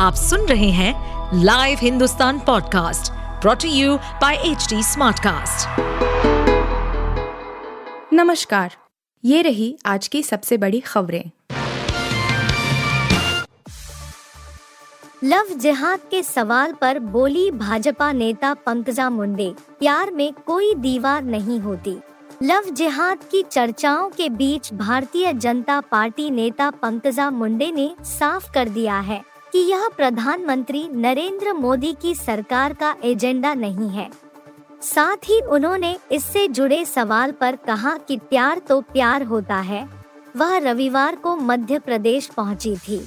आप सुन रहे हैं live Hindustan podcast brought to you by H Smartcast. नमस्कार। ये रही आज की सबसे बड़ी खबरें। लव जिहाद के सवाल पर बोली भाजपा नेता पंकजा मुंडे। प्यार में कोई दीवार नहीं होती। लव जिहाद की चर्चाओं के बीच भारतीय जनता पार्टी नेता पंकजा मुंडे ने साफ़ कर दिया है। कि यह प्रधानमंत्री नरेंद्र मोदी की सरकार का एजेंडा नहीं है। साथ ही उन्होंने इससे जुड़े सवाल पर कहा कि प्यार तो प्यार होता है। वह रविवार को मध्य प्रदेश पहुँची थी।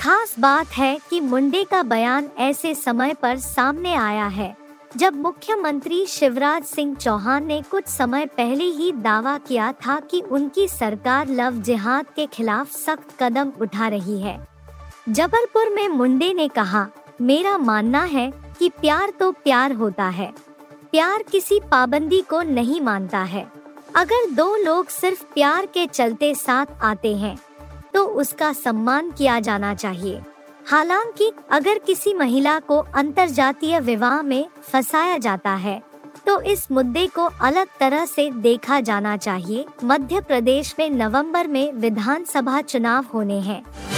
खास बात है कि मुंडे का बयान ऐसे समय पर सामने आया है, जब मुख्यमंत्री शिवराज सिंह चौहान ने कुछ समय पहले ही दावा किया था कि उनकी सरकार लव जिहाद के खिलाफ सख्त कदम उठा रही है। जबलपुर में मुंडे ने कहा, मेरा मानना है कि प्यार तो प्यार होता है। प्यार किसी पाबंदी को नहीं मानता है। अगर दो लोग सिर्फ़ प्यार के चलते साथ आते हैं तो उसका सम्मान किया जाना चाहिए। हालाँकि, अगर किसी महिला को अंतरजातीय विवाह में फंसाया जाता है तो इस मुद्दे को अलग तरह से देखा जाना चाहिए। मध्य प्रदेश में नवंबर में विधानसभा चुनाव होने हैं।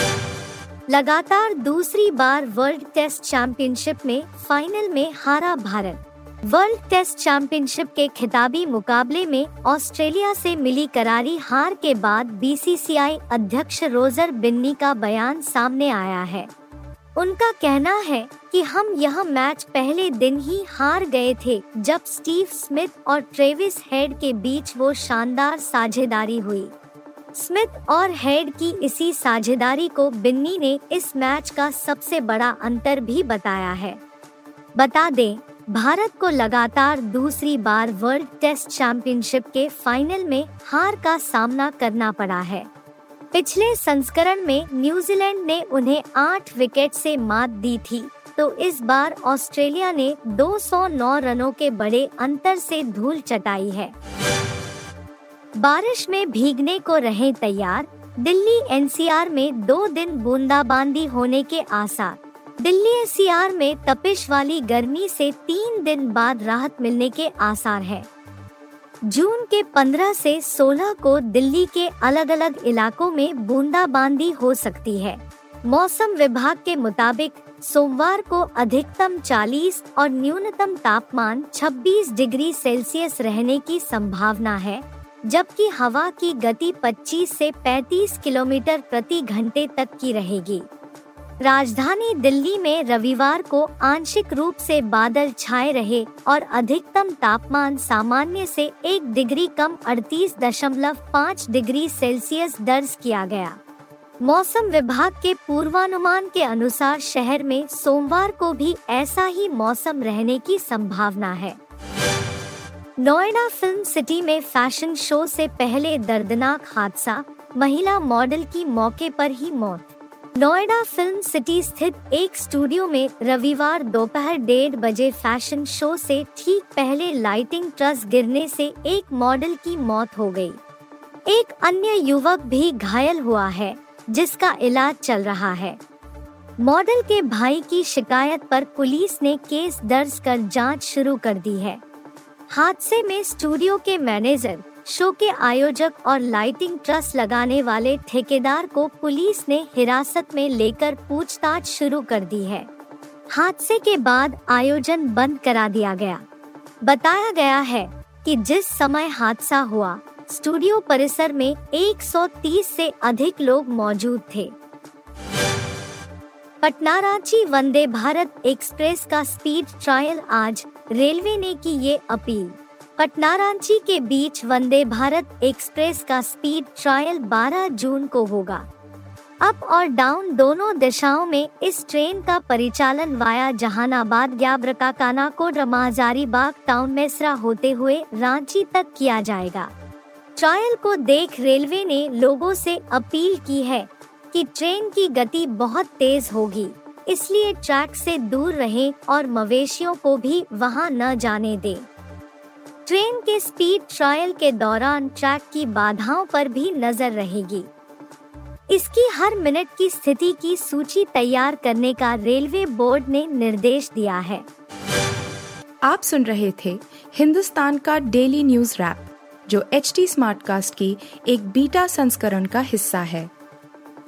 लगातार दूसरी बार वर्ल्ड टेस्ट चैंपियनशिप में फाइनल में हारा भारत। वर्ल्ड टेस्ट चैंपियनशिप के खिताबी मुकाबले में ऑस्ट्रेलिया से मिली करारी हार के बाद बीसीसीआई अध्यक्ष रोजर बिन्नी का बयान सामने आया है। उनका कहना है कि हम यह मैच पहले दिन ही हार गए थे, जब स्टीव स्मिथ और ट्रेविस हेड के बीच वो शानदार साझेदारी हुई। स्मिथ और हेड की इसी साझेदारी को बिन्नी ने इस मैच का सबसे बड़ा अंतर भी बताया है। बता दें, भारत को लगातार दूसरी बार वर्ल्ड टेस्ट चैंपियनशिप के फाइनल में हार का सामना करना पड़ा है। पिछले संस्करण में न्यूजीलैंड ने उन्हें आठ विकेट से मात दी थी तो इस बार ऑस्ट्रेलिया ने 209 रनों के बड़े अंतर से धूल चटाई है। बारिश में भीगने को रहे तैयार, दिल्ली एनसीआर में दो दिन बूंदाबांदी होने के आसार। दिल्ली एनसीआर में तपिश वाली गर्मी से तीन दिन बाद राहत मिलने के आसार है। जून के 15 से 16 को दिल्ली के अलग अलग इलाकों में बूंदाबांदी हो सकती है। मौसम विभाग के मुताबिक, सोमवार को अधिकतम 40 और न्यूनतम तापमान 26 डिग्री सेल्सियस रहने की संभावना है। जबकि हवा की गति 25 से 35 किलोमीटर प्रति घंटे तक की रहेगी। राजधानी दिल्ली में रविवार को आंशिक रूप से बादल छाए रहे और अधिकतम तापमान सामान्य से एक डिग्री कम 38.5 डिग्री सेल्सियस दर्ज किया गया। मौसम विभाग के पूर्वानुमान के अनुसार शहर में सोमवार को भी ऐसा ही मौसम रहने की संभावना है। नोएडा फ़िल्म सिटी में फ़ैशन शो से पहले दर्दनाक हादसा, महिला मॉडल की मौके पर ही मौत। नोएडा फ़िल्म सिटी स्थित एक स्टूडियो में रविवार दोपहर डेढ़ बजे फ़ैशन शो से ठीक पहले लाइटिंग ट्रस गिरने से एक मॉडल की मौत हो गई। एक अन्य युवक भी घायल हुआ है, जिसका इलाज चल रहा है। मॉडल के भाई की शिकायत पर पुलिस ने केस दर्ज कर जाँच शुरू कर दी है। हादसे में स्टूडियो के मैनेजर, शो के आयोजक और लाइटिंग ट्रस्ट लगाने वाले ठेकेदार को पुलिस ने हिरासत में लेकर पूछताछ शुरू कर दी है। हादसे के बाद आयोजन बंद करा दिया गया। बताया गया है कि जिस समय हादसा हुआ, स्टूडियो परिसर में 130 से अधिक लोग मौजूद थे। पटना रांची वंदे भारत एक्सप्रेस का स्पीड ट्रायल आज रेलवे ने की ये अपील। पटना रांची के बीच वंदे भारत एक्सप्रेस का स्पीड ट्रायल 12 जून को होगा। अप और डाउन दोनों दिशाओं में इस ट्रेन का परिचालन वाया जहानाबाद ग्याब्रका कानाकोड हजारीबाग टाउन मेसरा होते हुए रांची तक किया जाएगा। ट्रायल को देख रेलवे ने लोगों से अपील की है कि ट्रेन की गति बहुत तेज होगी। इसलिए ट्रैक से दूर रहें और मवेशियों को भी वहाँ न जाने दें। ट्रेन के स्पीड ट्रायल के दौरान ट्रैक की बाधाओं पर भी नज़र रहेगी। इसकी हर मिनट की स्थिति की सूची तैयार करने का रेलवे बोर्ड ने निर्देश दिया है। आप सुन रहे थे हिंदुस्तान का डेली न्यूज़ रैप, जो एच टी कास्ट की एक बीटा संस्करण का हिस्सा है।